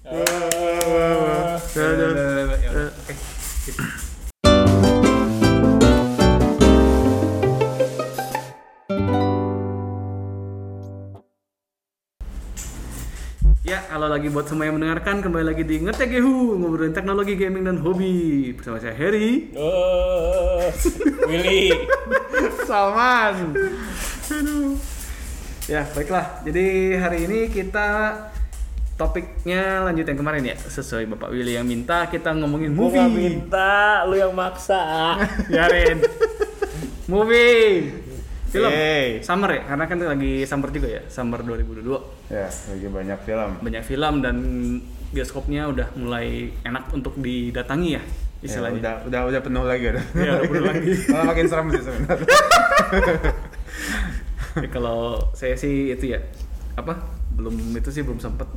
Ya, kalau lagi buat semua yang mendengarkan kembali lagi di Ngetegehu ngobrolin teknologi gaming dan hobi bersama saya Harry. Oh, Willy. Salman. Aduh. Ya, baiklah. Jadi hari ini kita topiknya lanjut yang kemarin ya, sesuai Bapak Willy yang minta kita ngomongin Gua movie. minta, lu yang maksa. Biarin. movie. Film. Yeay. Summer ya, karena kan lagi summer juga ya, summer 2022. Ya, lagi banyak film. Banyak film dan bioskopnya udah mulai enak untuk didatangi ya, Ya, istilahnya. udah, udah, udah penuh lagi udah. Iya, udah penuh lagi. Malah makin serem sih sebenarnya. Ya, kalau saya sih itu ya apa belum itu sih belum sempet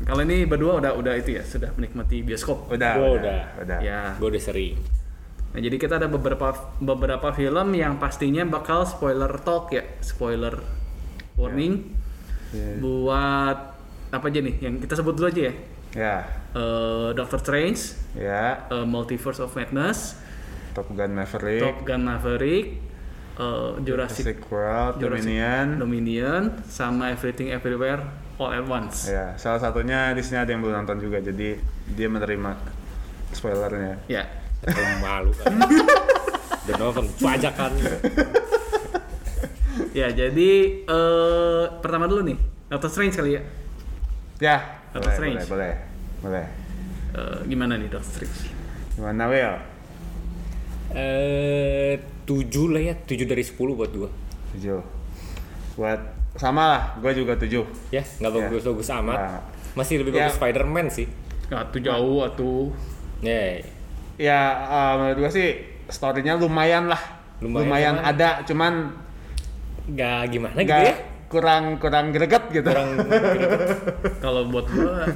kalau ini berdua udah udah itu ya sudah menikmati bioskop Udah, Gua udah, udah. udah. ya Gue udah sering. nah jadi kita ada beberapa beberapa film yang pastinya bakal spoiler talk ya spoiler warning Ya. buat apa aja nih yang kita sebut dulu aja ya Ya, Eh, Doctor Strange ya. eh, Multiverse of Madness Top Gun Maverick, Top Gun Maverick eh, Jurassic Jurassic World, Jurassic Dominion. Dominion sama Everything Everywhere All at Once Ya, salah satunya di sini ada yang belum nonton juga, jadi dia menerima spoilernya. ya Yang malu kan. Dan nonton bajakan. Ya, jadi eh pertama dulu nih, Doctor Strange kali ya. Ya, Doctor boleh, Strange. boleh, boleh, boleh. Eh, gimana nih Doctor Strange? Gimana Will? Eh, tujuh lah ya, tujuh dari sepuluh buat gua. Tujuh. Buat sama lah, gue juga tujuh. Ya, nggak bagus-bagus amat. Nah. Masih lebih Ya. bagus Spider-Man sih. Ya, tuh jauh atau Ya, Ya, eh, menurut gue sih story-nya lumayan lah. Lumayan Lumayan, cuman- ada, cuman nggak gimana gitu nggak ya. kurang kurang greget gitu. Kurang kalau buat gua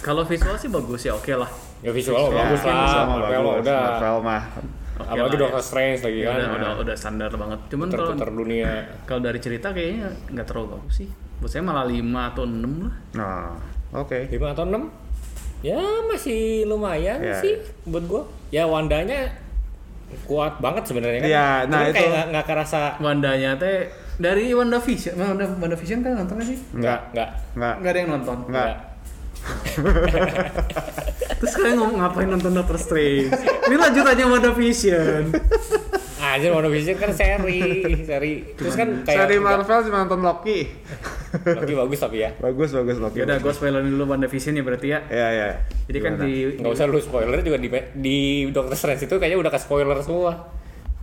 kalau visual sih bagus ya, oke lah. ya visual Ya, bagus lah. visual bagus, udah. Mah. Oke Apalagi lah, Doctor ya. Strange lagi Ya, kan. udah, udah udah standar banget. Cuman kalau dunia. kalau dari cerita kayaknya nggak terlalu bagus sih. Buat saya malah 5 atau 6 lah. Nah, oke. 5 atau 6 ya masih lumayan Ya, sih buat gua ya Wandanya kuat banget sebenarnya kan Iya, nah Cuman itu. kayak nggak- nggak kerasa Wandanya teh dari WandaVision, Wanda WandaVision kan nonton nggak sih? Enggak, nggak enggak. Nggak ada yang nonton. Enggak. Terus kalian ngomong ngapain nonton Doctor Strange? Ini lanjutannya WandaVision. Ah, Anjir WandaVision kan seri, seri. Terus kan kayak Seri Marvel cuma nonton Loki. Loki bagus tapi ya. bagus, bagus Loki. Ya udah, gue spoilerin dulu WandaVision ya berarti ya. Ya, ya. Jadi kan Gimana? di Nggak usah lu spoiler juga di di Doctor Strange itu kayaknya udah ke spoiler semua.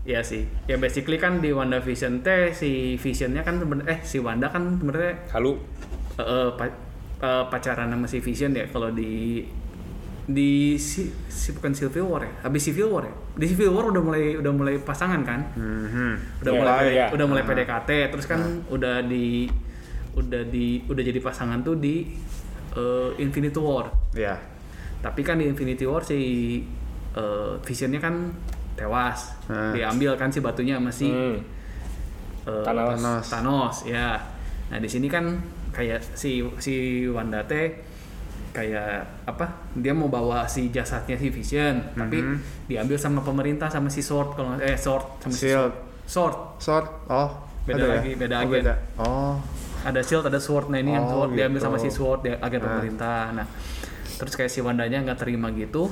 Iya sih. Ya basically kan di WandaVision teh si Visionnya kan sebenarnya eh si Wanda kan sebenarnya Halu. eh, eh, eh, pacaran sama si Vision ya kalau di di si, si bukan Civil War ya. Habis Civil War ya. Di Civil War udah mulai udah mulai pasangan kan. Mhm. Udah Iya, mulai iya. udah mulai PDKT terus kan udah di udah di udah jadi pasangan tuh di eh, Infinity War. Ya. Tapi kan di Infinity War si eh, Visionnya kan tewas, Hmm. diambil kan si batunya sama si eh, Thanos. Thanos. Thanos, ya. Nah di sini kan kayak si si Wanda teh kayak apa? Dia mau bawa si jasadnya si Vision, tapi Mhm. diambil sama pemerintah sama si Sword kalau eh Sword sama si. Sword. Sword. Oh. Beda ada ya? lagi, beda oh, agen. beda. Oh. Ada Shield, ada Sword. Nah ini yang Oh, Sword diambil sama si gitu. Sword, dia agen Nah. pemerintah. Nah terus kayak si Wandanya nggak terima gitu,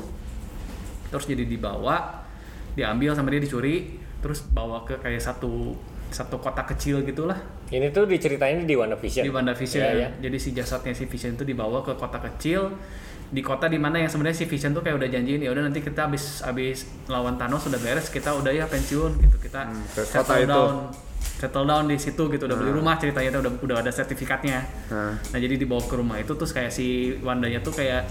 terus jadi dibawa, diambil sama dia dicuri, terus bawa ke kayak satu satu kota kecil gitulah Ini tuh diceritain di WandaVision. di WandaVision. Iya, iya. Jadi si jasadnya si Vision itu dibawa ke kota kecil di kota di mana yang sebenarnya si Vision tuh kayak udah janjiin ya udah nanti kita habis habis lawan Thanos udah beres kita udah ya pensiun gitu kita Hmm, settle kota itu. down settle down di situ gitu udah beli rumah ceritanya tuh udah udah ada sertifikatnya Nah. nah jadi dibawa ke rumah itu terus kayak si Wandanya tuh kayak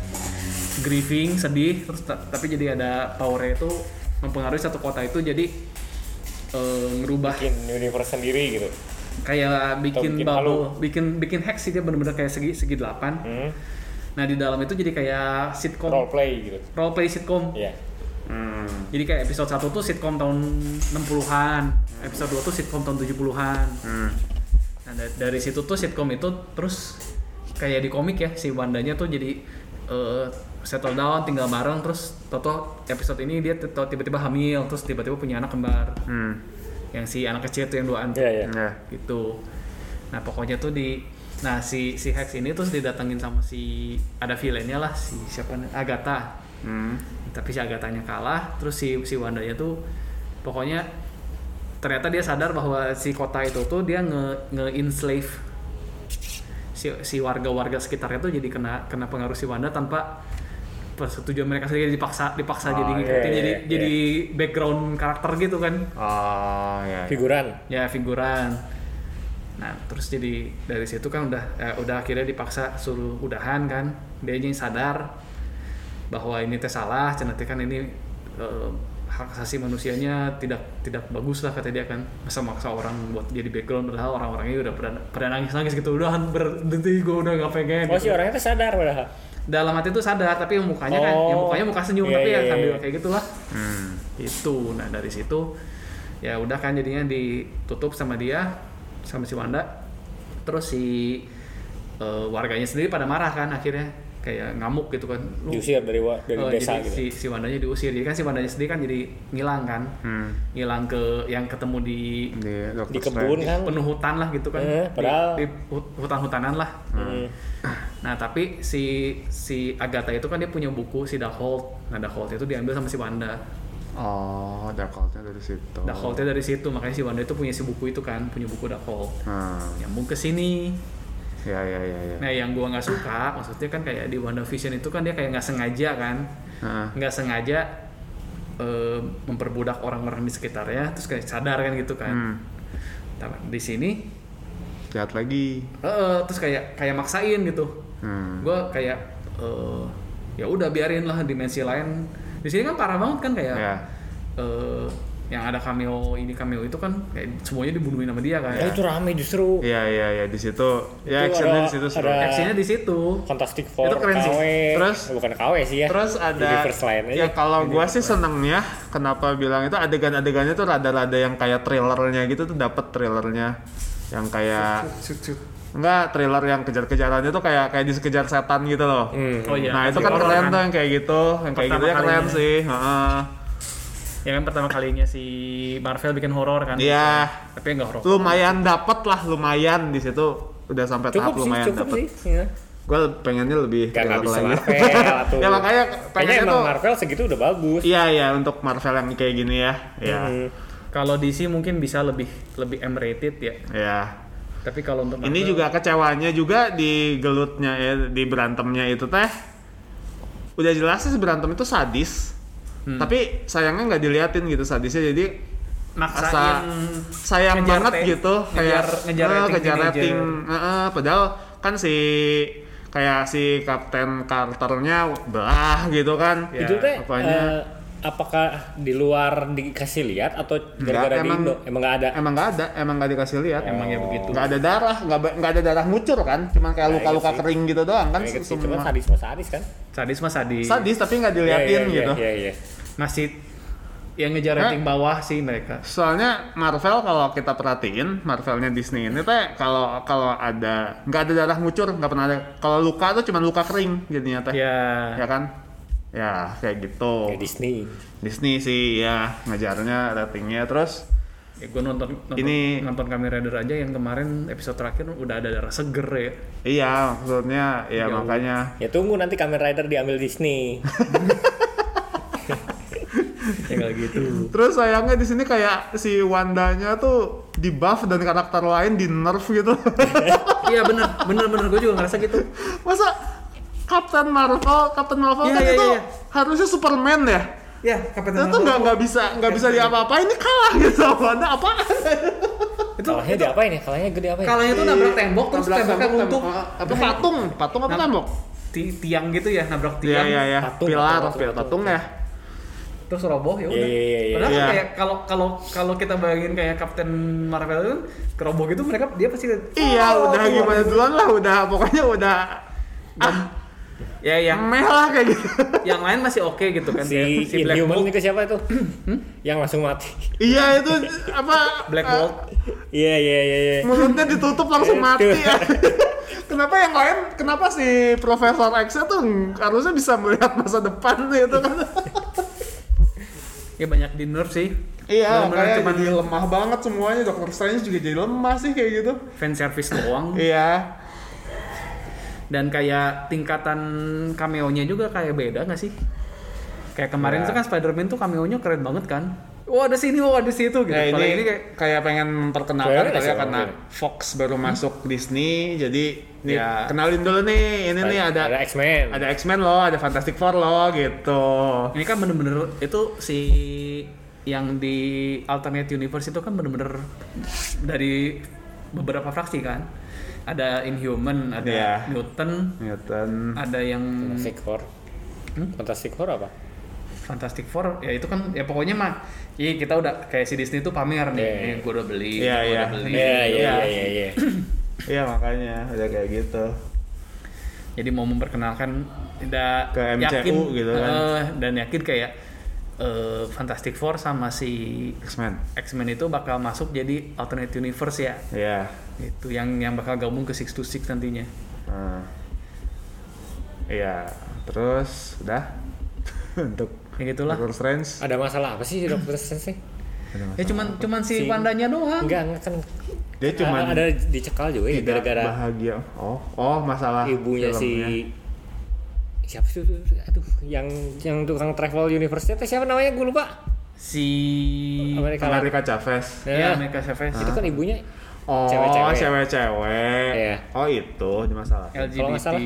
grieving sedih terus ta- tapi jadi ada powernya itu mempengaruhi satu kota itu jadi eh, ngerubah Bikin universe sendiri gitu. Kayak bikin, bikin bubble, bikin bikin hack sih dia bener-bener kayak segi segi delapan. Hmm. Nah di dalam itu jadi kayak sitcom, Role play gitu. role play sitcom. Iya. Hmm. Jadi kayak episode 1 tuh sitcom tahun 60-an, episode 2 tuh sitcom tahun 70-an. Hmm. Nah da- dari situ tuh sitcom itu terus kayak di komik ya si Wandanya tuh jadi eh, settle down tinggal bareng terus toto episode ini dia tiba-tiba hamil terus tiba-tiba punya anak kembar Hmm. Yang si anak kecil tuh yang duaan Iya, iya. Ya. gitu nah pokoknya tuh di nah si si Hex ini terus didatengin sama si ada villainnya lah si siapa nih? Agatha Hmm. tapi si Agathanya kalah terus si si Wandanya tuh pokoknya ternyata dia sadar bahwa si kota itu tuh dia nge nge enslave si si warga-warga sekitarnya tuh jadi kena kena pengaruh si Wanda tanpa persetujuan mereka sendiri dipaksa dipaksa Oh, jadi iya, ngikutin iya, jadi iya. jadi background karakter gitu kan Oh ya. Figuran. ya figuran nah terus jadi dari situ kan udah eh, udah akhirnya dipaksa suruh udahan kan dia jadi sadar bahwa ini teh salah cenah teh kan ini eh, hak asasi manusianya tidak tidak bagus lah kata dia kan masa maksa orang buat jadi background padahal orang-orangnya udah pada, pada nangis nangis gitu udah berhenti gue udah gak pengen Oh si gitu. orangnya tuh sadar padahal. Dalam hati itu sadar tapi mukanya kan Oh. yang mukanya muka senyum Iya, tapi iya, ya sambil iya. kayak gitulah Hmm. itu nah dari situ ya udah kan jadinya ditutup sama dia sama si Wanda terus si eh, warganya sendiri pada marah kan akhirnya kayak ngamuk gitu kan Lu- Diusir dari wa- dari eh, desa jadi gitu. si, si Wandanya diusir jadi kan si Wandanya sendiri kan jadi ngilang kan Hmm. ngilang ke yang ketemu di Di, Di kebun kan. penuh hutan lah gitu kan Eh, Di- padahal- di, hut- hutan-hutanan lah Hmm. Nah tapi si si Agatha itu kan dia punya buku si Darkhold. Nah Darkhold itu diambil sama si Wanda. Oh, Darkhold-nya dari situ. Darkholdnya dari situ makanya si Wanda itu punya si buku itu kan punya buku Darkhold. Hmm. Nyambung ke sini. Ya ya ya ya. Nah yang gua nggak suka maksudnya kan kayak di Wanda Vision itu kan dia kayak nggak sengaja kan Heeh. nggak sengaja eh, memperbudak orang-orang di sekitarnya terus kayak sadar kan gitu kan. Hmm. Nah, di sini Lihat lagi. eh, terus kayak kayak maksain gitu. Hmm. gue kayak eh, ya udah biarin lah dimensi lain di sini kan parah banget kan kayak Ya. eh, yang ada cameo ini cameo itu kan kayak semuanya dibunuhin sama dia kan Ya, itu rame justru. Iya iya iya di situ. Ya Itu actionnya ada- di situ seru. actionnya di situ Fantastic Four, Itu keren sih. Terus- Eh, bukan KW sih ya. Terus ada Universe lain aja. ya kalau gua sih senengnya kenapa bilang itu adegan-adegannya tuh rada-rada yang kayak thrillernya gitu tuh dapat thrillernya yang kayak Shoot, shoot. Enggak thriller yang kejar-kejarannya tuh kayak kayak dikejar setan gitu loh. Hmm. oh iya nah itu kan keren tuh yang kayak gitu, yang kayak Pertama gitu ya keren kalinya. sih. Heeh. ya kan pertama kalinya si Marvel bikin horor kan Iya. tapi nggak horor Lumayan dapet lah lumayan di situ udah sampai tahap Cukup sih, lumayan cukup dapet. sih. Ya. Gue pengennya lebih Gak, bisa lagi. Marvel tuh. ya makanya pengennya emang tuh Marvel segitu udah bagus. Iya iya untuk Marvel yang kayak gini ya. Iya. Hmm. kalau DC mungkin bisa lebih lebih M rated ya Iya. Tapi kalau untuk Ini juga kecewanya juga di gelutnya ya, di berantemnya itu teh. Udah jelas sih berantem itu sadis. Hmm. Tapi sayangnya nggak diliatin gitu sadisnya jadi maksain asa sayang ngejar banget te- gitu ngejar- kayak ngejar eh, rating teenager. rating Heeh, padahal kan si kayak si Kapten Carternya belah gitu kan Ya, itu teh apanya? eh, apakah di luar dikasih lihat atau gara-gara di emang- Indo? Emang nggak ada? emang nggak ada emang nggak dikasih lihat. Emang ya begitu. nggak ada darah nggak nggak ada darah ngucur kan? Cuma kayak Nah, luka-luka iya sih. kering gitu doang kan? Gitu semua. Sadis mah sadis kan? Sadis mah sadis. Sadis tapi nggak diliatin Iya, iya, gitu. iya, iya. masih yang ngejar rating bawah sih mereka. Soalnya Marvel kalau kita perhatiin Marvelnya Disney ini teh kalau kalau ada nggak ada darah ngucur nggak pernah ada kalau luka tuh cuma luka kering jadinya teh. Ya ya kan ya kayak gitu Kayak Disney Disney sih ya ngejarnya ratingnya terus Ya, gue nonton nonton, Ini- nonton Kamen Rider aja yang kemarin episode terakhir udah ada darah seger ya. iya maksudnya ya Jauh. makanya ya tunggu nanti Kamen Rider diambil Disney Ya kayak gitu. terus sayangnya di sini kayak si Wandanya tuh di buff dan karakter lain di nerf gitu Iya bener, bener bener gue juga ngerasa gitu. masa Captain Marvel Captain Marvel Iya, kan iya, itu iya. harusnya Superman ya Ya, Kapten itu nggak nggak bisa nggak bisa diapa-apain ini kalah gitu sama Wanda apaan itu kalahnya di apa ini kalahnya gede apa ya kalahnya tuh nabrak tembok terus temboknya tembok, runtuh. tembok. apa patung patung apa tembok Ti- tiang gitu ya, nabrak Iya tiang. iya iya Patung, pilar patung, pilar patung, ya Terus roboh ya udah. Iya, iya, iya, Padahal kan iya. kayak kalau kalau kalau kita bayangin kayak Kapten Marvel itu keroboh gitu mereka dia pasti iya Oh, udah keluar. gimana duluan lah udah pokoknya udah ah Ya yang meh lah kayak gitu. Yang lain masih oke gitu kan si, dia. Si Black Bolt. itu siapa itu? Yang langsung mati. Iya itu apa? Black eh, Bolt. iya iya iya iya. mulutnya ditutup langsung mati ya. Kenapa yang lain kenapa si Profesor X tuh harusnya bisa melihat masa depan gitu kan? Ya banyak di nerf sih. iya makanya cuman jadi lemah banget semuanya. Doctor Strange juga jadi lemah sih kayak gitu. Fan service doang. iya Dan kayak tingkatan cameo-nya juga kayak beda nggak sih? Kayak kemarin Ya. itu kan Spider-Man tuh cameo-nya keren banget kan. Wah ada sini, wah ada situ gitu. Nah, ini, ini kayak kayak pengen memperkenalkan kali ya karena. Fox baru masuk Disney jadi nih Ya. kenalin dulu nih ini nih ada ada X-Men. ada X-Men loh, ada Fantastic Four loh gitu. ini kan bener-bener itu si yang di alternate universe itu kan bener-bener dari beberapa fraksi kan. Ada Inhuman, ada Iya. Newton, Newton. ada yang Fantastic Four. Hmm? Fantastic Four apa? Fantastic Four ya itu kan ya pokoknya mah iya kita udah kayak si Disney tuh pamer nih Iya, eh, iya. gue udah beli Iya, gua iya. udah beli Iya, iya, Iya. iya, iya, iya. Iya makanya udah kayak gitu. jadi mau memperkenalkan tidak Ke MCU gitu kan. eh, dan yakin kayak eh, Fantastic Four sama si X-Men. X-Men itu bakal masuk jadi alternate universe ya Iya. itu yang yang bakal gabung ke Six to Six nantinya Nah. Iya, terus udah untuk ya gitulah Doctor Strange. Ada masalah apa sih Doctor Strange sih? Ya cuman cuman si Si- Wandanya doang Enggak, enggak kan. Dia cuman ada dicekal juga ya gara-gara bahagia. Oh, oh masalah ibunya filmnya. si siapa sih tuh? aduh yang yang tukang travel universe itu siapa namanya gue lupa si Amerika Amerika Chavez. ya Nah, Amerika Chavez itu kan ibunya Oh, Cewek-cewek. cewek-cewek. Iya. Oh, itu di masalah. Kalau LGBT salah.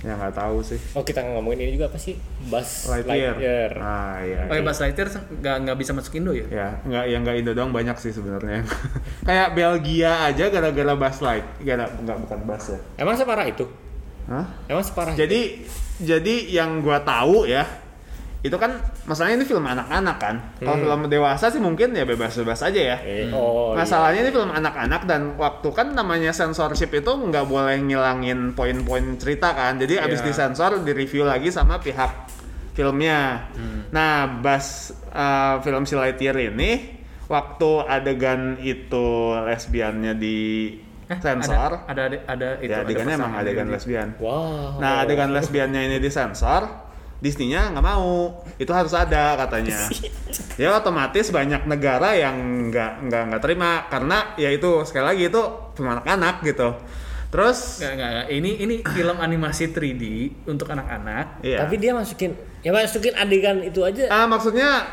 Ya nggak tahu sih. oh kita ngomongin ini juga apa sih Buzz Lightyear. Lightyear, Ah, iya. oh ya Buzz Lightyear nggak nggak bisa masuk Indo ya Ya, nggak yang nggak Indo doang banyak sih sebenarnya. Kayak Belgia aja gara-gara Buzz Light. Gara nggak bukan Buzz ya. emang separah itu Hah? emang separah Jadi jadi yang gua tahu ya itu kan masalahnya ini film anak-anak kan. Kalau Hmm. film dewasa sih mungkin ya bebas-bebas aja ya. Eh, oh iya. Masalahnya ini film anak-anak dan waktu kan namanya censorship itu nggak boleh ngilangin poin-poin cerita kan. Jadi abis Iya. disensor di review lagi sama pihak filmnya. Hmm. Nah, Bas uh, film si Lightyear ini waktu adegan itu lesbiannya di Eh, sensor. ada ada ada itu ya ada adegannya emang adegan gitu. lesbian. wow Nah, adegan lesbiannya ini disensor, Disney-nya nggak mau. Itu harus ada katanya. ya otomatis banyak negara yang nggak nggak nggak terima karena ya itu sekali lagi itu anak-anak gitu. Terus Nggak, nggak, nggak. Ini ini film animasi 3D untuk anak-anak. iya. tapi dia masukin ya masukin adegan itu aja Ah, maksudnya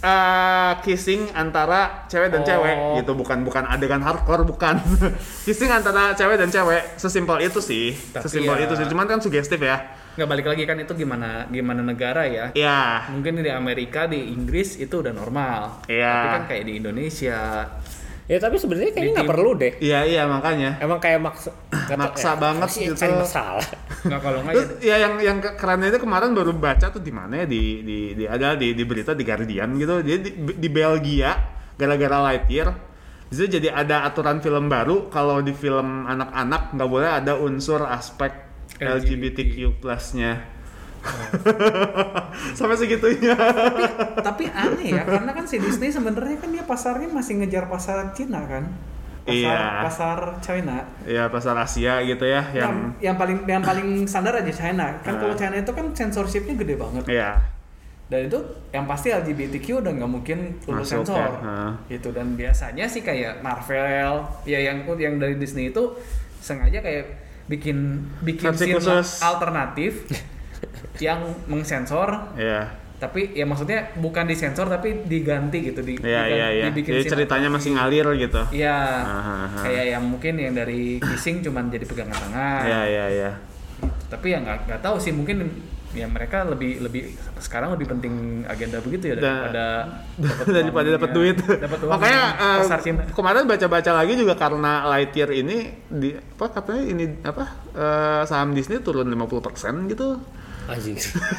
eh, kissing antara cewek dan Oh. cewek gitu bukan bukan adegan hardcore bukan kissing antara cewek dan cewek sesimpel itu sih Tapi sesimpel ya- itu sih cuman kan sugestif ya Nggak balik lagi kan itu gimana gimana negara ya. ya Mungkin di Amerika, di Inggris itu udah normal. Iya. Tapi kan kayak di Indonesia. Ya tapi sebenarnya kayaknya nggak perlu deh iya iya makanya emang kayak maksa Maksa ya, banget sih gitu. cari masalah Nggak kalau nggak ya. Terus ya yang yang ke- keren itu kemarin baru baca tuh di mana ya di di, di ada di, di berita di Guardian gitu. Jadi di, di Belgia gara-gara Lightyear itu jadi ada aturan film baru kalau di film anak-anak nggak boleh ada unsur aspek LGBTQ plus-nya. Sampai segitunya. Tapi aneh ya, karena kan si Disney sebenarnya kan dia pasarnya masih ngejar pasar Cina kan. Pasar, Iya. pasar China. ya pasar Asia gitu ya yang Yang, yang paling yang paling standar aja China. Kan Ah. kalau China itu kan censorshipnya gede banget. ya Dan itu yang pasti LGBTQ udah nggak mungkin lulus Masuk sensor. ya, ah. Gitu dan biasanya sih kayak Marvel, ya yang yang dari Disney itu sengaja kayak bikin bikin alternatif yang mengsensor ya tapi ya maksudnya bukan disensor tapi diganti gitu di ya digan- ya ya dibikin jadi ceritanya masih ngalir gitu Iya, kayak yang mungkin yang dari kissing cuman jadi pegangan tangan. ya ya ya Tapi ya nggak nggak tahu sih mungkin ya mereka lebih lebih sekarang lebih penting agenda begitu ya Da- daripada dapat daripada dapat duit. Dapat uang Makanya Cina. kemarin baca-baca lagi juga karena Lightyear ini di apa katanya ini apa eh, saham Disney turun 50% gitu. Anjing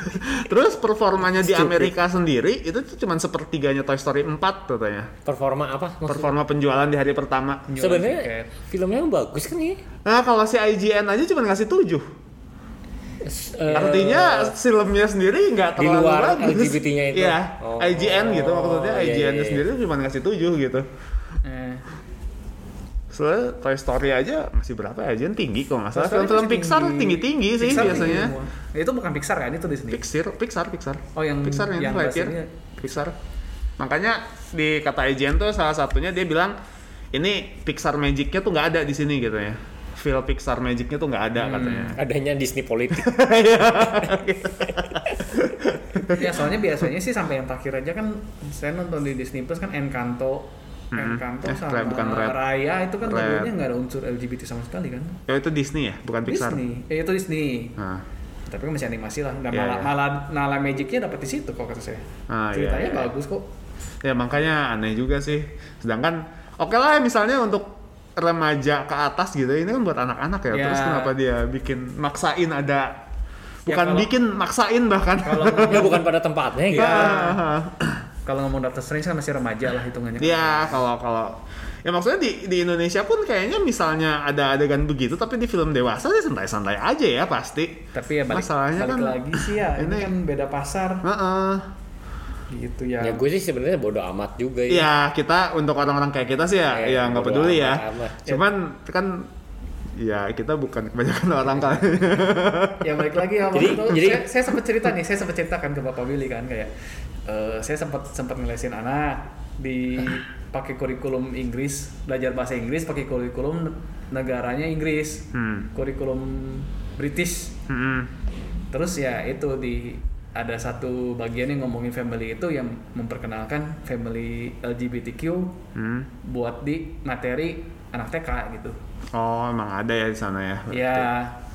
Terus performanya di Stupid. Amerika sendiri itu tuh cuma sepertiganya Toy Story 4 katanya. performa apa maksudnya? Performa penjualan di hari pertama. Sebenarnya tiket. filmnya bagus kan ya Nah, kalau si IGN aja cuma ngasih 7. Eh, Artinya filmnya sendiri nggak di terlalu luar bagus. LGBT-nya itu? Iya, Oh. IGN gitu maksudnya Iya, IGN iya, iya. sendiri cuma ngasih 7 gitu. Eh, Soalnya Toy Story aja masih berapa ya? Aja tinggi kalau nggak salah. Film-film Pixar tinggi. tinggi-tinggi sih Pixar biasanya. tinggi semua. itu bukan Pixar kan itu Disney Pixar, Pixar, Pixar. Oh, yang- Pixar yang, yang. Pixar. Makanya di kata Ejen tuh salah satunya dia bilang ini Pixar Magic-nya tuh nggak ada di sini gitu ya. Feel Pixar Magic-nya tuh nggak ada Hmm. katanya. Adanya Disney politik. ya soalnya biasanya sih sampai yang terakhir aja kan saya nonton di Disney Plus kan Encanto Mm-mm. Encanto Eh, sama bukan Red. Raya itu kan tentunya nggak ada unsur LGBT sama sekali kan Ya itu Disney ya, bukan Pixar. Disney eh itu Disney Nah, tapi kan masih animasi lah dan Iya, malah iya. malah Nala Magicnya dapat di situ kok kata saya Ah, iya, ceritanya iya. bagus kok ya makanya aneh juga sih. Sedangkan oke lah misalnya untuk remaja ke atas gitu, ini kan buat anak-anak ya. Ya. Terus kenapa dia bikin maksain ada Ya, bukan kalau- bikin maksain bahkan. kalau ya bukan pada tempatnya gitu. Ya. Kalau ngomong Doctor Strange kan masih remaja lah hitungannya Ya kalau kalau ya maksudnya di di Indonesia pun kayaknya misalnya ada adegan begitu tapi di film dewasa sih santai-santai aja ya pasti. tapi ya balik, Masalahnya balik kan lagi sih ya ini, ini- kan beda pasar Heeh. gitu ya, Ya gue sih sebenarnya bodo amat juga ya. Ya kita untuk orang-orang kayak kita sih ya Ya, ya nggak peduli ya. amat-amat. Cuman kan ya kita bukan kebanyakan orang kali. ya balik lagi ya Jadi- itu jadi- saya, saya sempat cerita nih saya sempat ceritakan ke bapak Willy kan kayak eh, saya sempat sempat ngelesin anak di pakai kurikulum Inggris belajar bahasa Inggris pakai kurikulum negaranya Inggris Hmm. kurikulum British Hmm. terus ya itu di ada satu bagian yang ngomongin family itu yang memperkenalkan family LGBTQ Hmm. buat di materi anak TK gitu Oh emang ada ya di sana ya. Ya,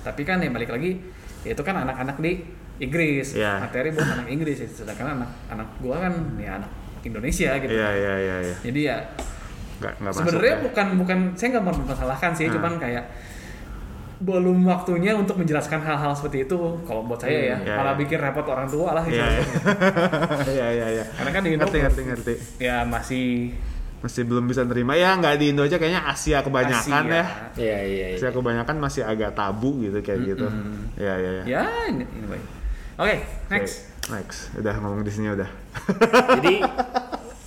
tapi kan ya balik lagi, ya itu kan anak-anak di Inggris, Iya. materi buat anak Inggris, ya. sedangkan anak-anak gua kan ya anak Indonesia gitu. Iya iya iya iya. Jadi ya sebenarnya ya. bukan bukan saya nggak mau mempersalahkan sih, Hmm. cuman kayak belum waktunya untuk menjelaskan hal-hal seperti itu. Kalau buat saya ya, Iya, malah iya. bikin repot orang tua lah. Iya gitu. iya. Iya iya iya. Karena kan di Indo ngerti ngerti ngerti. ya masih Masih belum bisa terima ya nggak di Indo aja kayaknya Asia kebanyakan Asia. ya. Iya iya. iya. Asia kebanyakan masih agak tabu gitu kayak gitu. Iya iya iya. Ya, ini, ini baik. Oke, next. Oke, next. Udah ngomong di sini udah. Jadi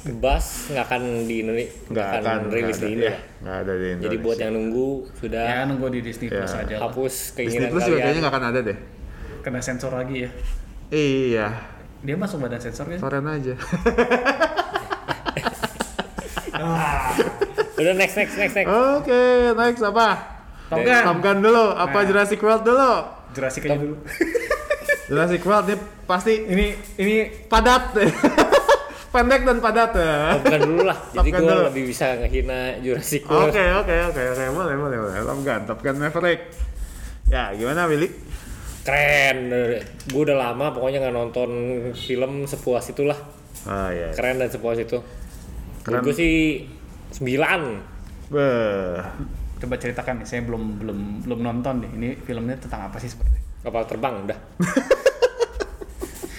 Bas nggak akan di Indonesia Nggak akan rilis nggak di Indo ya. ya. Nggak ada di Indonesia. Jadi buat yang nunggu sudah Ya nunggu di Disney Plus Ya. aja lah. hapus Disney keinginan Plus juga kalian. kayaknya nggak akan ada deh. Kena sensor lagi ya. Iya, Dia masuk badan sensor kan? torrent aja. Udah next next next next. Oke, next apa? Gun. Top Gun dulu, apa Nah. Jurassic World dulu? Jurassic aja dulu. Jurassic World dia pasti ini ini padat. Pendek dan padat ya. Top Gun dulu lah. Jadi gue lebih bisa ngehina Jurassic Oke, World. oke, oke, oke, boleh, boleh, boleh. Top Gun, Top Gun Maverick. Ya, gimana Willy? Keren. Gue udah lama pokoknya nggak nonton film sepuas itulah. Oh iya. Keren dan sepuas itu. Keren. Gue sih 9. Beh. coba ceritakan nih, saya belum belum belum nonton nih. Ini filmnya tentang apa sih sebenarnya? Kapal terbang udah.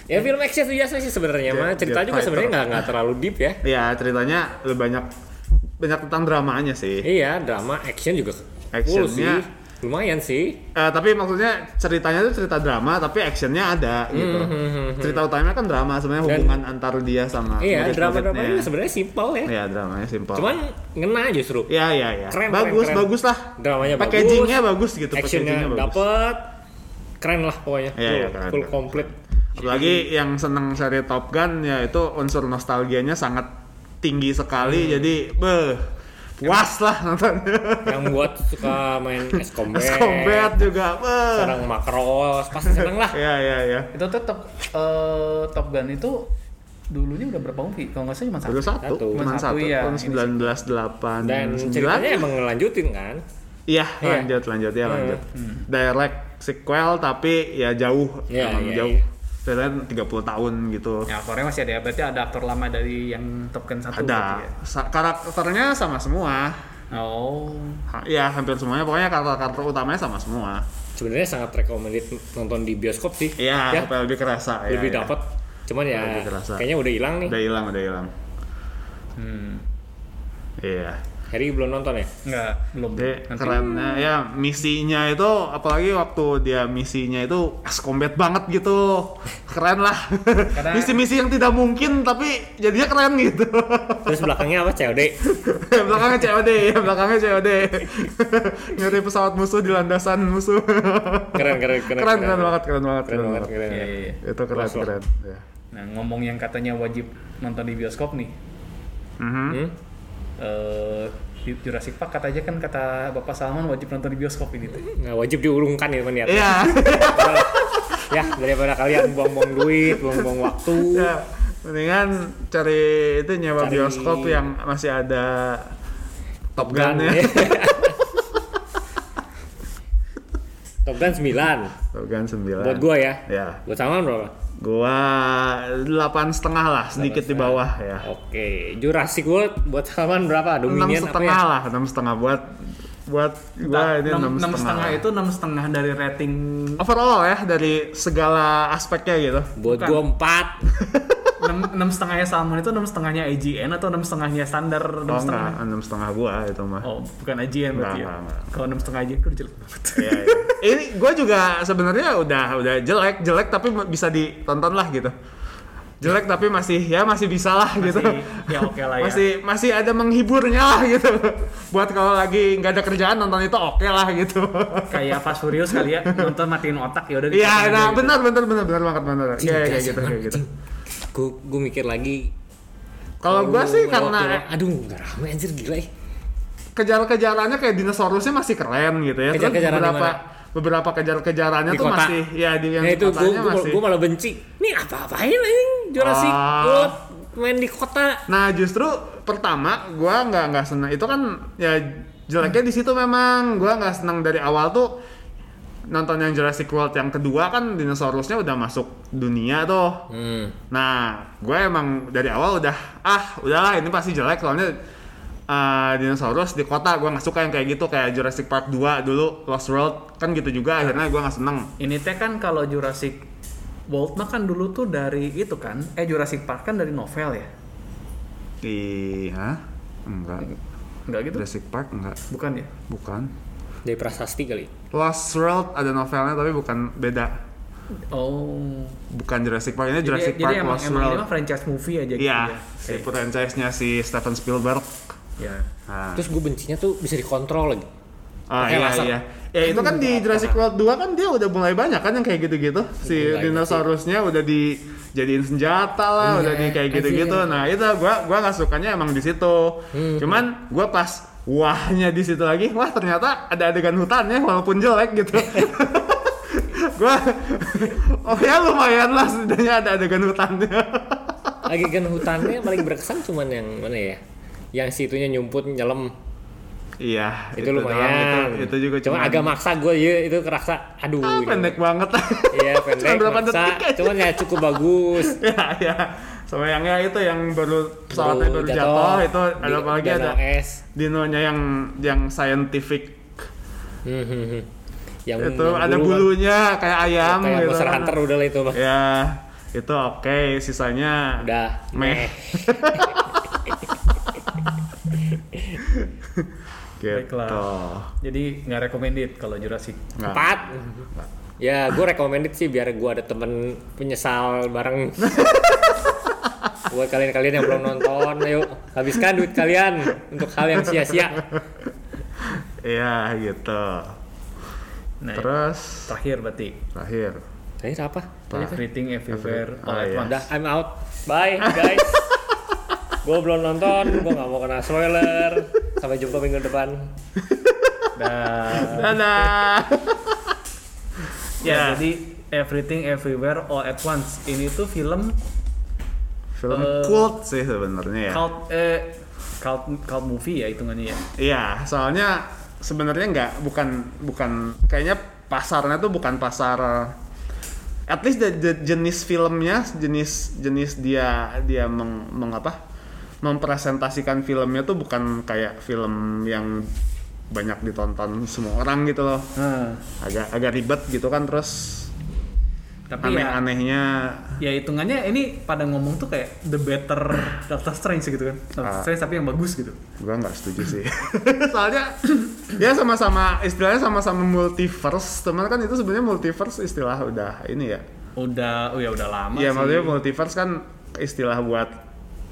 ya film action biasa sih sebenarnya mah cerita juga sebenarnya nggak nggak terlalu deep ya Ya, ceritanya lebih banyak banyak tentang dramanya sih. iya drama action juga Actionnya- sih lumayan sih Eh, tapi maksudnya ceritanya itu cerita drama, tapi actionnya ada gitu. Cerita utamanya kan drama sebenarnya Dan- hubungan antar dia sama iya drama drama juga sebenarnya simpel ya Iya, dramanya simpel. cuman ngena justru ya ya ya. Keren, bagus, keren, keren. bagus lah. dramanya Packagingnya bagus gitu, actionnya bagus. dapet keren lah pokoknya Iya, iya, full, keren, full komplit Apalagi yang seneng seri Top Gun ya itu unsur nostalgianya sangat tinggi sekali Hmm. jadi beh puas lah nontonnya. yang buat suka main es combat Mas Combat juga beh. serang makros pasti seneng lah Ya ya ya. Itu tuh Top eh, Top Gun itu dulunya udah berapa movie? Kalau nggak salah cuma satu. Baru satu, Satu. cuma satu, satu, iya. tahun Ini sih. 1989. dan ceritanya emang ngelanjutin kan Iya, Iya. lanjut, lanjut, ya Hmm. lanjut. Direct sequel tapi ya jauh, Iya, emang iya, jauh. iya. Ceritanya 30 tahun gitu. Ya aktornya masih ada ya. Berarti ada aktor lama dari yang Top Gun satu. berarti Ada. ya? Sa- karakternya sama semua. Oh. Ha- Ya, hampir semuanya. Pokoknya karakter-karakter utamanya sama semua. sebenarnya sangat recommended nonton di bioskop sih Iya, ya, supaya lebih kerasa. ya, lebih ya. dapat cuman ya kayaknya udah hilang nih Udah hilang, udah hilang. Hmm. Iya. Harry belum nonton ya? Enggak, belum. Jadi Nanti- kerennya ya misinya itu apalagi waktu dia misinya itu as combat banget gitu keren lah Karena- misi-misi yang tidak mungkin tapi jadinya keren gitu Terus belakangnya apa COD? belakangnya COD ya belakangnya COD nyari pesawat musuh di landasan musuh Keren keren keren. keren keren banget keren banget Keren banget keren. Iya, iya, iya. itu keren keren ya. Nah, ngomong yang katanya wajib nonton di bioskop nih. Mhm. Hmm? Eh di Jurassic Park katanya kan kata Bapak Salman wajib nonton di bioskop ini tuh. Nggak wajib diurungkan ya teman ya. Iya. ya daripada kalian buang-buang duit, buang-buang waktu. ya mendingan cari itu nyewa Cari- bioskop yang masih ada Top Gun ya Top Gun 9 Top Gun 9 buat gua ya. ya Buat sama berapa? Gua delapan setengah lah sedikit di bawah ya Oke, Jurassic World buat Salman berapa? enam Dominion setengah ya? lah enam setengah buat buat gua ini enam setengah setengah itu enam setengah dari rating overall ya dari segala aspeknya gitu Buat Bukan. gua 4. enam enam setengahnya Salman itu enam setengahnya IGN atau enam setengahnya standar? Enam oh setengah? enam setengah gua itu mah oh bukan IGN berarti Enggak, ya? kalau enam setengah IGN kan jelek banget. Iya, iya. ini gua juga sebenarnya udah udah jelek jelek tapi bisa ditonton lah gitu. Jelek tapi masih ya masih bisa lah gitu. ya oke lah ya. Masih masih ada menghiburnya lah gitu. Buat kalau lagi nggak ada kerjaan nonton itu oke lah gitu. Kayak Fast Furious kali ya nonton matiin otak ya udah iya nah gitu. benar benar benar benar banget benar. Iya iya, kayak gitu kayak gitu Gue gue mikir lagi. kalau gua sih karena aduh nggak rame anjir gila ya. kejar-kejarannya kayak dinosaurusnya masih keren gitu ya Kejar-kejaran beberapa beberapa kejar-kejarannya tuh kota. masih ya di yang Nah, itu gue masih gue malah benci. Nih apa-apain anjing Jurassic Ah. World main di kota. Nah justru pertama gua nggak nggak senang itu kan ya jeleknya di situ memang gua nggak senang dari awal tuh nonton yang Jurassic World yang kedua kan dinosaurusnya udah masuk dunia tuh. Hmm. Nah gue emang dari awal udah ah udahlah ini pasti jelek soalnya uh, dinosaurus di kota gue nggak suka yang kayak gitu kayak Jurassic Park 2 dulu Lost World kan gitu juga akhirnya gue nggak seneng. ini teh kan kalau Jurassic World mah kan dulu tuh dari itu kan eh Jurassic Park kan dari novel ya hah? Enggak. enggak gitu Jurassic Park enggak. bukan ya Bukan. Dari prasasti kali. Lost World ada novelnya tapi bukan beda. oh Bukan Jurassic Park ini jadi, Jurassic jadi Park emang, Lost emang ini World. mah franchise movie aja gitu Iya, ya si Oke. franchise-nya si Steven Spielberg. ya Nah. Terus gue bencinya tuh bisa dikontrol lagi. Ah iya laser. iya. Ya itu kan di Jurassic World 2 kan dia udah mulai banyak kan yang kayak gitu-gitu. Si Mulai dinosaurusnya udah dijadiin senjata lah, Iya, udah di kayak gitu-gitu. Nah, itu gua gua nggak sukanya emang di situ. Hmm. Cuman gua pas wahnya di situ lagi, wah ternyata ada adegan hutannya walaupun jelek gitu. gua oh ya lumayan lah setidaknya ada adegan hutannya. Lagi kan hutannya paling berkesan cuman yang mana ya? Yang situnya nyumput nyelam iya, itu, doang, lumayan. Itu, itu juga Cuma cuman- agak maksa gue ya itu kerasa. Aduh. Ah, ini. pendek banget. Iya pendek. Cuma berapa maksa. detik aja. Cuman ya cukup bagus. ya ya sama yang ya itu yang baru pesawatnya baru jatuh, itu ada apa lagi ada es. dinonya yang yang scientific Hmm, hmm, hmm. Yang itu yang ada bulu kan. bulunya kayak ayam kayak gitu Monster kan. Hunter udah lah itu mah. ya itu oke sisanya Udah. meh gitu Baiklah. jadi nggak recommended kalau Jurassic. Empat. Ya, gue recommended sih biar gue ada temen penyesal bareng. Buat kalian-kalian yang belum nonton, ayo habiskan duit kalian untuk hal yang sia-sia. iya gitu nah terus terakhir berarti terakhir Terakhir apa? everything everywhere Every- all ah, at iya. once Udah, I'm out. Bye, guys. gue belum nonton, gue nggak mau kena spoiler. Sampai jumpa minggu depan. Dah. dadah ya Ya. jadi everything everywhere all at once ini tuh film film Eh, cult sih sebenarnya ya. cult eh cult cult movie ya hitungannya ya. Iya, soalnya sebenarnya nggak bukan bukan kayaknya pasarnya tuh bukan pasar at least the, the jenis filmnya jenis jenis dia dia meng, mengapa mempresentasikan filmnya tuh bukan kayak film yang banyak ditonton semua orang gitu loh. Nah, agak agak ribet gitu kan terus Tapi ya- aneh-anehnya. ya hitungannya ini pada ngomong tuh kayak the better Doctor Strange gitu kan. Doctor Ah. Strange tapi yang bagus gitu. Gua nggak setuju sih. Soalnya ya sama-sama istilahnya sama-sama multiverse. Teman kan itu sebenarnya multiverse istilah udah ini ya. Udah oh ya udah lama Iya sih. maksudnya multiverse kan istilah buat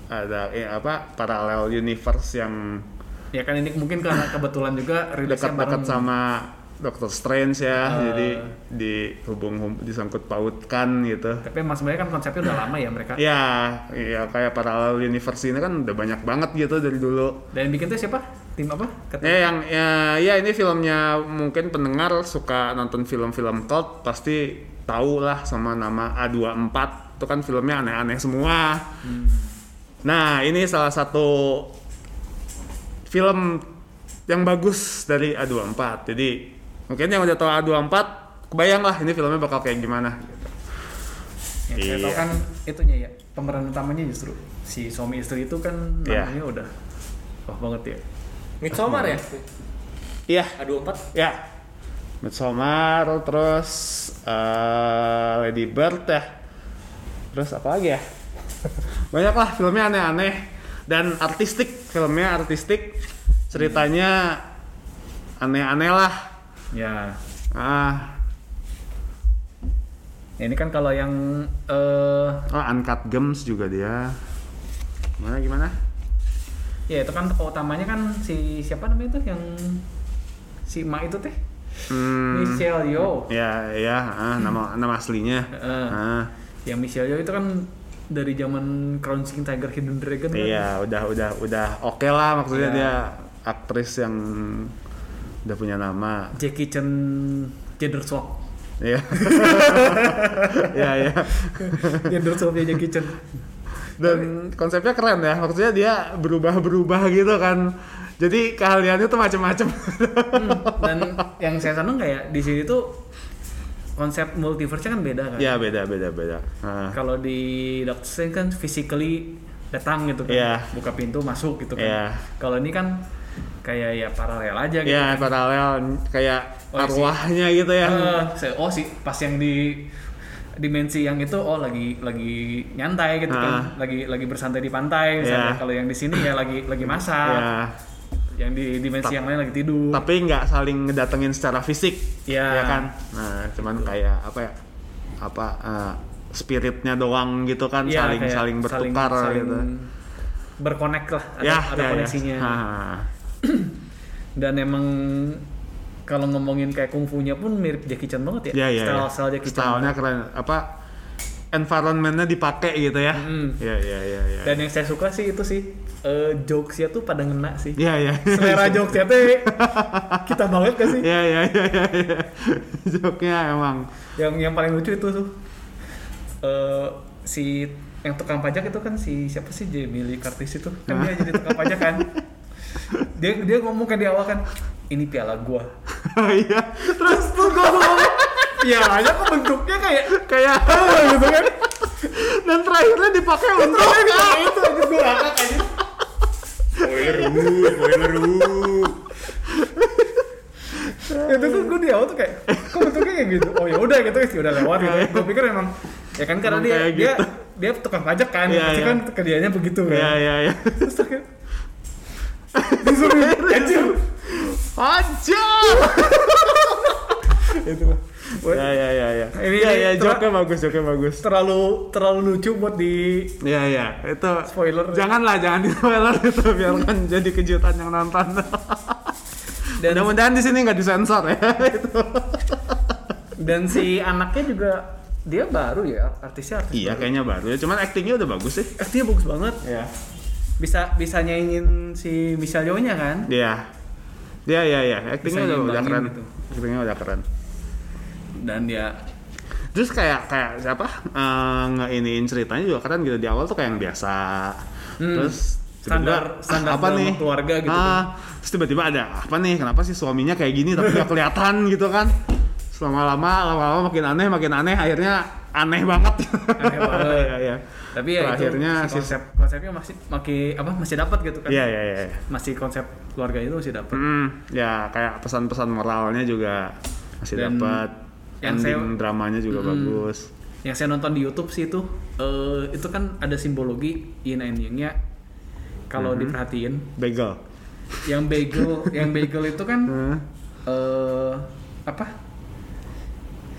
ada eh, apa parallel universe yang ya kan ini mungkin karena kebetulan juga dekat-dekat sama Doctor Strange ya, Eh. jadi dihubung disangkut pautkan gitu. tapi emang sebenarnya kan konsepnya udah lama ya mereka Ya, ya kayak parallel universe ini kan udah banyak banget gitu dari dulu. dan yang bikin tuh siapa tim apa Ket- Ya yang ya, ya ini filmnya mungkin pendengar suka nonton film-film cult pasti tahu lah sama nama A24 itu kan filmnya aneh-aneh semua. Nah ini salah satu film yang bagus dari A24. Jadi mungkin yang udah tahu A24 kebayang lah ini filmnya bakal kayak gimana. yang saya tahu Iya. kan itunya ya pemeran utamanya justru si suami istri itu kan Iya. namanya udah wah banget ya Midsommar ya? Iya, A24? ya. Midsommar, terus eh, Lady Bird ya. Terus apa lagi ya? Banyak lah filmnya aneh-aneh dan artistik filmnya artistik ceritanya aneh-aneh lah. Ya Ah, ini kan kalau yang eh oh Uncut Gems juga dia. Gimana gimana? ya itu kan tokoh utamanya kan si siapa namanya itu yang si Ma itu teh Hmm, Michelle Yeoh ya ya ah, nama nama aslinya. Heeh. Ah, yang Michelle Yeoh itu kan dari zaman Crouching Tiger Hidden Dragon kan iya, udah udah udah oke lah maksudnya Iya. dia aktris yang udah punya nama. Jackie Chan gender swap Iya. Iya, iya. gender swapnya Jackie Chan Dan konsepnya keren ya. Maksudnya dia berubah-berubah gitu kan. Jadi keahliannya tuh macem-macem. Hmm, dan yang saya seneng kayak di sini tuh konsep multiverse kan beda kan ya beda beda beda. Kalau di Doctor Strange kan physically datang gitu kan Iya. buka pintu masuk gitu kan Iya. kalau ini kan kayak ya paralel aja gitu Ya kan. paralel kayak Oh, si- arwahnya gitu ya. Saya- oh sih pas yang di dimensi yang itu oh lagi lagi nyantai gitu kan Ah. lagi lagi bersantai di pantai misalnya Iya. kalau yang di sini ya lagi lagi masak Ya. yang di dimensi yang lain lagi tidur Tapi nggak saling ngedatengin secara fisik. Iya. Ya kan. Nah cuman kayak apa ya? Apa eh, spiritnya doang gitu kan Iya, saling saling bertukar saling gitu. berkonek lah ada, ya, ada ya, koneksinya Ya. dan emang kalau ngomongin kayak kungfunya pun mirip Jackie Chan banget ya Iya iya. style style Jackie Chan Stylenya keren. Apa environmentnya dipakai gitu ya? Iya iya iya. iya. dan yang saya suka sih itu sih eh, jokesnya tuh pada ngena sih Iya iya. selera jokesnya tuh kita banget gak sih Iya iya iya iya. iya. Joknya emang. yang yang paling lucu itu tuh eh, si yang tukang pajak itu kan si siapa sih Jamie Lee Curtis itu kan dia jadi tukang pajak kan dia dia ngomong kan di awal kan ini piala gua. Iya. terus tuh gua ngomong pialanya kok bentuknya kayak Kayak gitu kan? Dan terakhirnya dipakai untuk kayak itu aja gua ngakak aja Spoiler spoiler itu tuh gue di awal tuh kayak kok bentuknya kayak gitu? Oh ya udah gitu sih udah lewat gitu. Gue pikir emang ya kan karena Emang dia kayak dia gitu. dia tukang pajak kan Iya, pasti iya. kan kerjanya begitu kan. Iya iya iya. terus disuruh anjir Aja. itu Ya ya ya ya. Ini- iya ter- joknya bagus joknya bagus. terlalu terlalu lucu buat di Iya iya itu Spoiler. Janganlah jangan di spoiler itu biarkan jadi kejutan yang nonton. dan Mudah-mudahan di sini nggak disensor ya. itu. dan si anaknya juga dia baru ya artisnya artis Iya baru. kayaknya baru ya. Cuman aktingnya udah bagus sih. aktingnya bagus banget Iya. Bisa bisa nyaingin si Michelle Yeoh nya kan Iya. Iya iya iya. Aktingnya udah, udah keren. gitu. Aktingnya udah keren. dan dia Terus kayak kayak siapa eh, ngeiniin ceritanya juga keren gitu di awal tuh kayak yang biasa. Hmm. Terus Standar- standar ah, apa nih keluarga gitu ah, kan. Terus tiba-tiba ada apa nih? Kenapa sih suaminya kayak gini tapi nggak kelihatan gitu kan? Selama lama lama-lama makin aneh makin aneh akhirnya aneh banget. Aneh banget. Iya iya. Tapi ya Terakhirnya itu si si- konsep konsepnya masih makin apa masih dapat gitu kan Iya iya iya. masih konsep keluarga itu masih dapat Hmm, ya kayak pesan-pesan moralnya juga masih dapat. yang saya- dramanya juga Mm. bagus. yang saya nonton di YouTube sih itu eh, itu kan ada simbologi yin and yang-nya kalau diperhatiin Bagel. yang bagel yang bagel itu kan eh apa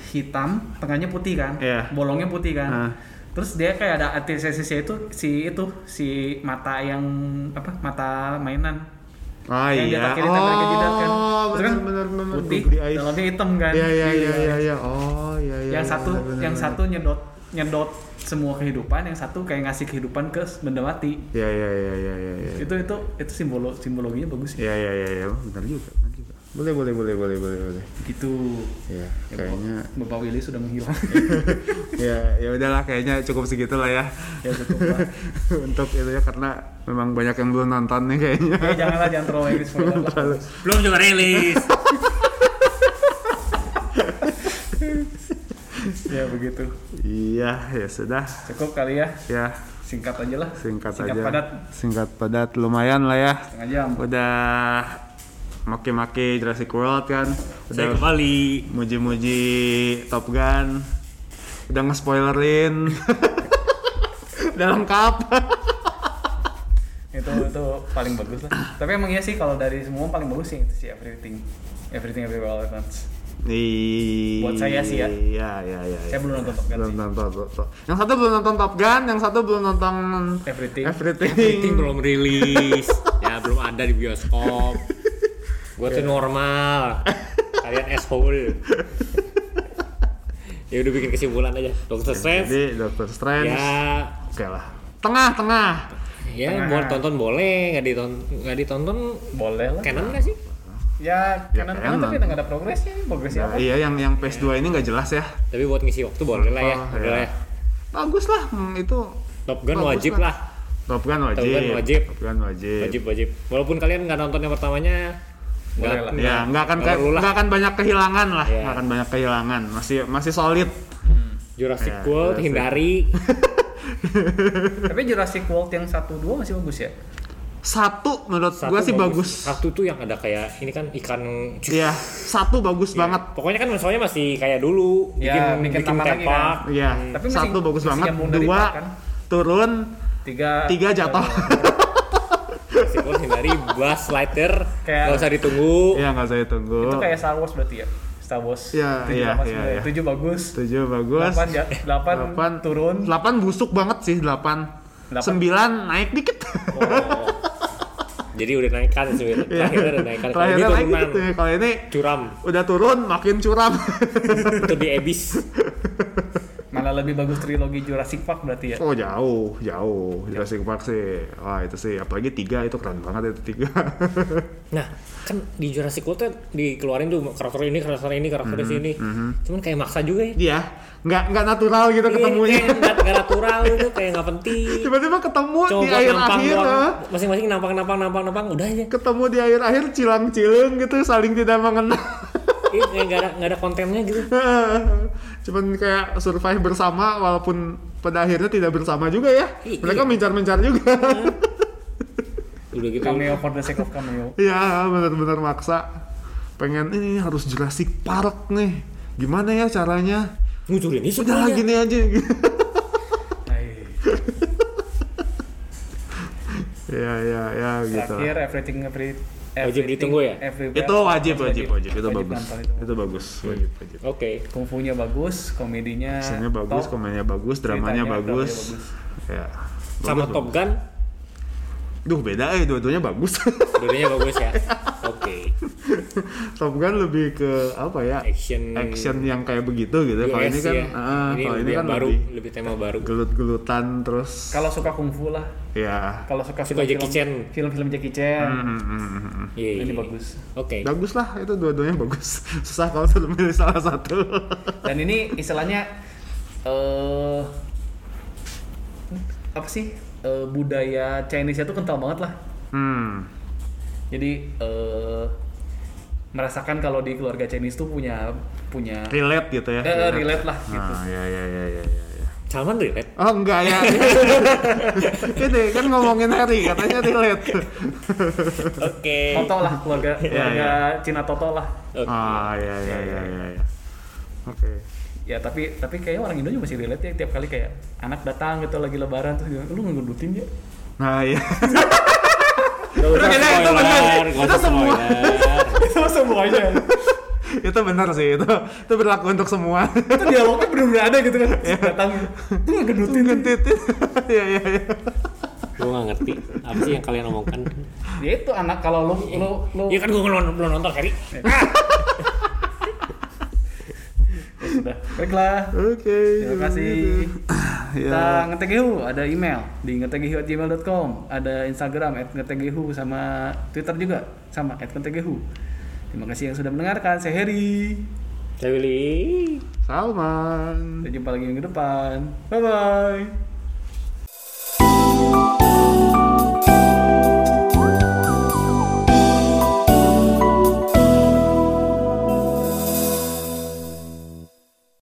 hitam tengahnya putih kan Iya. bolongnya putih kan Ah. Terus dia kayak ada antisesisnya itu si itu si mata yang apa mata mainan Ah yang dia iya. pakai di tempel ke jidat kan Oh, Terus kan benar benar. putih dalamnya hitam kan Iya iya iya Iya. iya. Oh iya iya. yang iya, satu benar, benar, yang benar. satu nyedot nyedot semua kehidupan yang satu kayak ngasih kehidupan ke benda mati Iya iya iya iya iya. iya. itu itu itu simbolo simbologinya bagus Iya ya iya iya iya. Benar juga. Benar juga. Boleh boleh boleh boleh boleh boleh. gitu Iya, Ya, kayaknya Bapak- Willy sudah menghilang ya ya udahlah kayaknya cukup segitu lah ya. ya cukup lah Untuk itu ya karena memang banyak yang belum nonton nih kayaknya. ya janganlah jangan terlalu lah Belum juga rilis. ya begitu Iya, ya sudah. cukup kali ya Ya, singkat aja lah singkat, singkat aja. padat Singkat padat lumayan lah ya. setengah jam Udah maki-maki Jurassic World kan. Saya Udah kembali. muji-muji Top Gun. Udah nge-spoilerin. Udah lengkap. itu itu paling bagus lah tapi emang iya sih kalau dari semua paling bagus sih itu sih everything everything everywhere all at once Iya. Buat saya sih ya. Iya, iya, iya. Saya belum nonton Top Gun Belum nonton Top Gun. Yang satu belum nonton Top Gun, yang satu belum nonton Everything. Everything. Everything belum rilis. ya belum ada di bioskop. Gue tuh normal. Kalian asshole. ya udah bikin kesimpulan aja. Dokter Strange. Jadi Doctor Strange. Ya Oke lah. Tengah, tengah. ya Tengah. mau tonton boleh nggak ditonton nggak ditonton boleh lah canon nggak sih ya Ya, kanan kanan. tapi nggak ada progresnya progresnya Nah, apa iya yang yang PS2 ini nggak jelas ya. tapi buat ngisi waktu boleh lah ya Oh, boleh iya. lah ya Bagus lah, hmm, itu Top Gun Bagus wajib lah. lah Top Gun wajib. Top Gun wajib. Top Gun wajib. wajib wajib walaupun kalian nggak nonton yang pertamanya Boleh lah. Ya, nggak akan lah. nggak akan banyak kehilangan lah, Iya. nggak akan banyak kehilangan. Masih masih solid. Jurassic Ya, World Jurassic. hindari tapi Jurassic World yang satu dua masih bagus ya Satu menurut Satu gua sih bagus. satu tuh yang ada kayak ini kan ikan Iya, satu bagus Iya. banget. Pokoknya kan soalnya masih kayak dulu, Ya, bikin bikin bikin tepak. kan. Iya, Tapi masih- satu bagus masih banget. Dua kan? turun, tiga tiga jatuh. World hindari Buzz Lightyear, Kayak- nggak usah ditunggu. Iya nggak saya tunggu. itu kayak Star Wars berarti ya Star Wars Iya, tujuh iya, delapan iya, sembilan iya. tujuh bagus Tujuh bagus. delapan ja- delapan Delapan turun Delapan busuk banget sih delapan. Delapan. Sembilan naik dikit. Oh. Jadi udah naikkan sih, terakhir udah naikkan. Kalau ini naik dikit ya. Kalau ini curam, udah turun makin curam. itu di Abyss. lebih bagus trilogi Jurassic Park berarti ya oh jauh, jauh. Jurassic Park sih. Wah itu sih. Apalagi tiga itu keren banget itu tiga. Nah, kan di Jurassic World tuh dikeluarin tuh karakter ini, karakter ini, karakter Mhm, sini. Cuman kayak maksa juga ya. Iya, nggak nggak natural gitu ketemunya. Iya, kayak nggak natural gitu, kayak nggak penting. Tiba-tiba ketemu Cuma di akhir. ah. Masing-masing nampang, nampang, nampang, nampang, udah aja. Ketemu di air akhir cilang-cilung gitu saling tidak mengenal. Iya, kayak nggak ada nggak ada kontennya gitu. Cuman kayak survive bersama walaupun pada akhirnya tidak bersama juga ya. I- Mereka iya. mencar-mencar juga. Udah gitu. cameo for the sake of cameo Iya, benar-benar maksa. Pengen ini harus Jurassic Park nih. Gimana ya caranya? Ngucurin ini Udah semuanya. gini aja. Ya, ya, ya gitu. terakhir everything every Wajib ditunggu ya? everywhere, Itu wajib, wajib, wajib. Itu bagus. itu. Itu bagus, wajib, wajib. Oke. kungfunya bagus komedinya Actionnya bagus, top, komedinya bagus, dramanya ceritanya, bagus. dramanya Ya. Sama bagus, Top bagus. Gun, Duh, beda eh dua-duanya bagus. dua-duanya bagus ya. Top Gun lebih ke apa ya? Action. Action yang kayak begitu gitu. Kalau US ini kan ya. ini kalau ini kan baru, lebih lebih tema baru. gelut-gelutan terus kalau suka kungfu lah ya. kalau suka Suka Jackie film- Chan. film-film Jackie Chan Hmm, hmm, hmm, hmm, hmm. Iya, ini iya. bagus Oke. Bagus lah itu dua-duanya bagus. Susah kalau suruh milih salah satu. dan ini istilahnya eh apa sih eh, budaya Chinese itu kental banget lah hmm. jadi eh merasakan kalau di keluarga Chinese tuh punya punya Relate gitu ya. eh, relate lah gitu Ah, ya ya ya ya ya. ya. Salman relate. Oh enggak ya. Ini kan ngomongin Harry katanya relate. Oke. Toto lah keluarga Iya, keluarga Cina Toto lah Oke. Ah ya ya ya ya ya. Oke. ya tapi tapi kayaknya orang Indo juga masih relate ya tiap kali kayak anak datang gitu lagi lebaran terus dia, lu ngegedutin ya Nah, iya. Gak usah Itu itu gak Itu semua. itu semuanya itu benar sih itu itu berlaku untuk semua. Itu dialognya bener-bener ada gitu kan. Terus datang lu ngegedutin ya?" titit iya iya iya. Gue gak ngerti. Apa sih yang kalian omongkan. ya itu anak kalau lu lu lu Iya kan gue belum, belum nonton Harry. ya sudah baiklah oke Terima kasih. Ya. Kita ngetegehu ada email di ngetegehu@gmail.com, ada Instagram @ngetegehu sama Twitter juga sama @ngetegehu. Terima kasih yang sudah mendengarkan. Saya Heri. Saya Willy. Salman Sampai jumpa lagi minggu depan. Bye bye.